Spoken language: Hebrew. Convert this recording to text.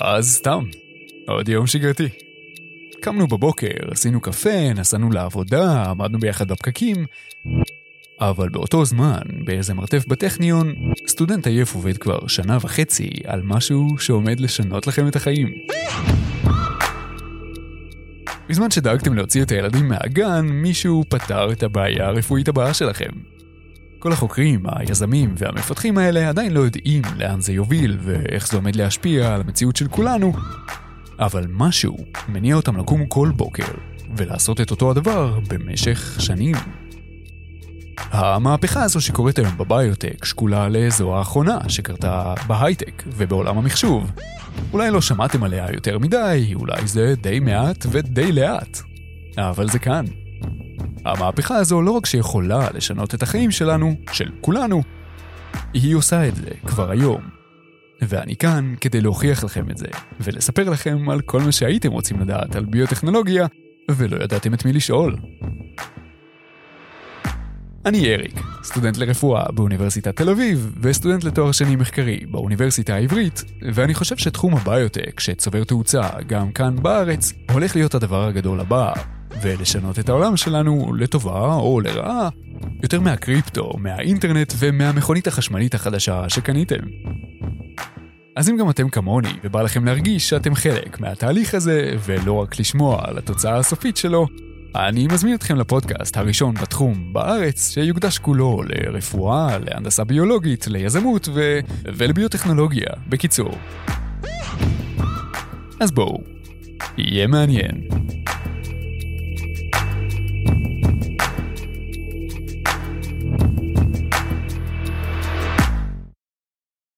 אז סתם, עוד יום שגרתי. קמנו בבוקר, עשינו קפה, נסענו לעבודה, עמדנו ביחד בפקקים, אבל באותו זמן, באיזה מרתף בטכניון, סטודנט עייף עובד כבר שנה וחצי על משהו שעומד לשנות לכם את החיים. בזמן שדאגתם להוציא את הילדים מהגן, מישהו פתר את הבעיה הרפואית הבאה שלכם. כל החוקרים, היזמים והמפתחים האלה עדיין לא יודעים לאן זה יוביל ואיך זה עומד להשפיע על המציאות של כולנו, אבל משהו מניע אותם לקום כל בוקר ולעשות את אותו הדבר במשך שנים. המהפכה הזו שקורית היום בביוטק שקולה לאיזו האחרונה שקרתה בהייטק ובעולם המחשוב. אולי לא שמעתם עליה יותר מדי, אולי זה די מעט ודי לאט. אבל זה כאן. המהפכה הזו לא רק שיכולה לשנות את החיים שלנו, של כולנו, היא עושה את זה כבר היום. ואני כאן כדי להוכיח לכם את זה, ולספר לכם על כל מה שהייתם רוצים לדעת על ביוטכנולוגיה, ולא ידעתם את מי לשאול. אני אריק, סטודנט לרפואה באוניברסיטת תל אביב, וסטודנט לתואר שני מחקרי באוניברסיטה העברית, ואני חושב שתחום הביוטק, שצובר תאוצה גם כאן בארץ, הולך להיות הדבר הגדול הבא, ולשנות את העולם שלנו לטובה או לרעה, יותר מהקריפטו, מהאינטרנט ומהמכונית החשמלית החדשה שקניתם. אז אם גם אתם כמוני ובא לכם להרגיש שאתם חלק מהתהליך הזה, ולא רק לשמוע על התוצאה הסופית שלו, אני מזמין אתכם לפודקאסט הראשון בתחום בארץ, שיוקדש כולו לרפואה, להנדסה ביולוגית, ליזמות ו... ולביוטכנולוגיה, בקיצור. אז בואו, יהיה מעניין.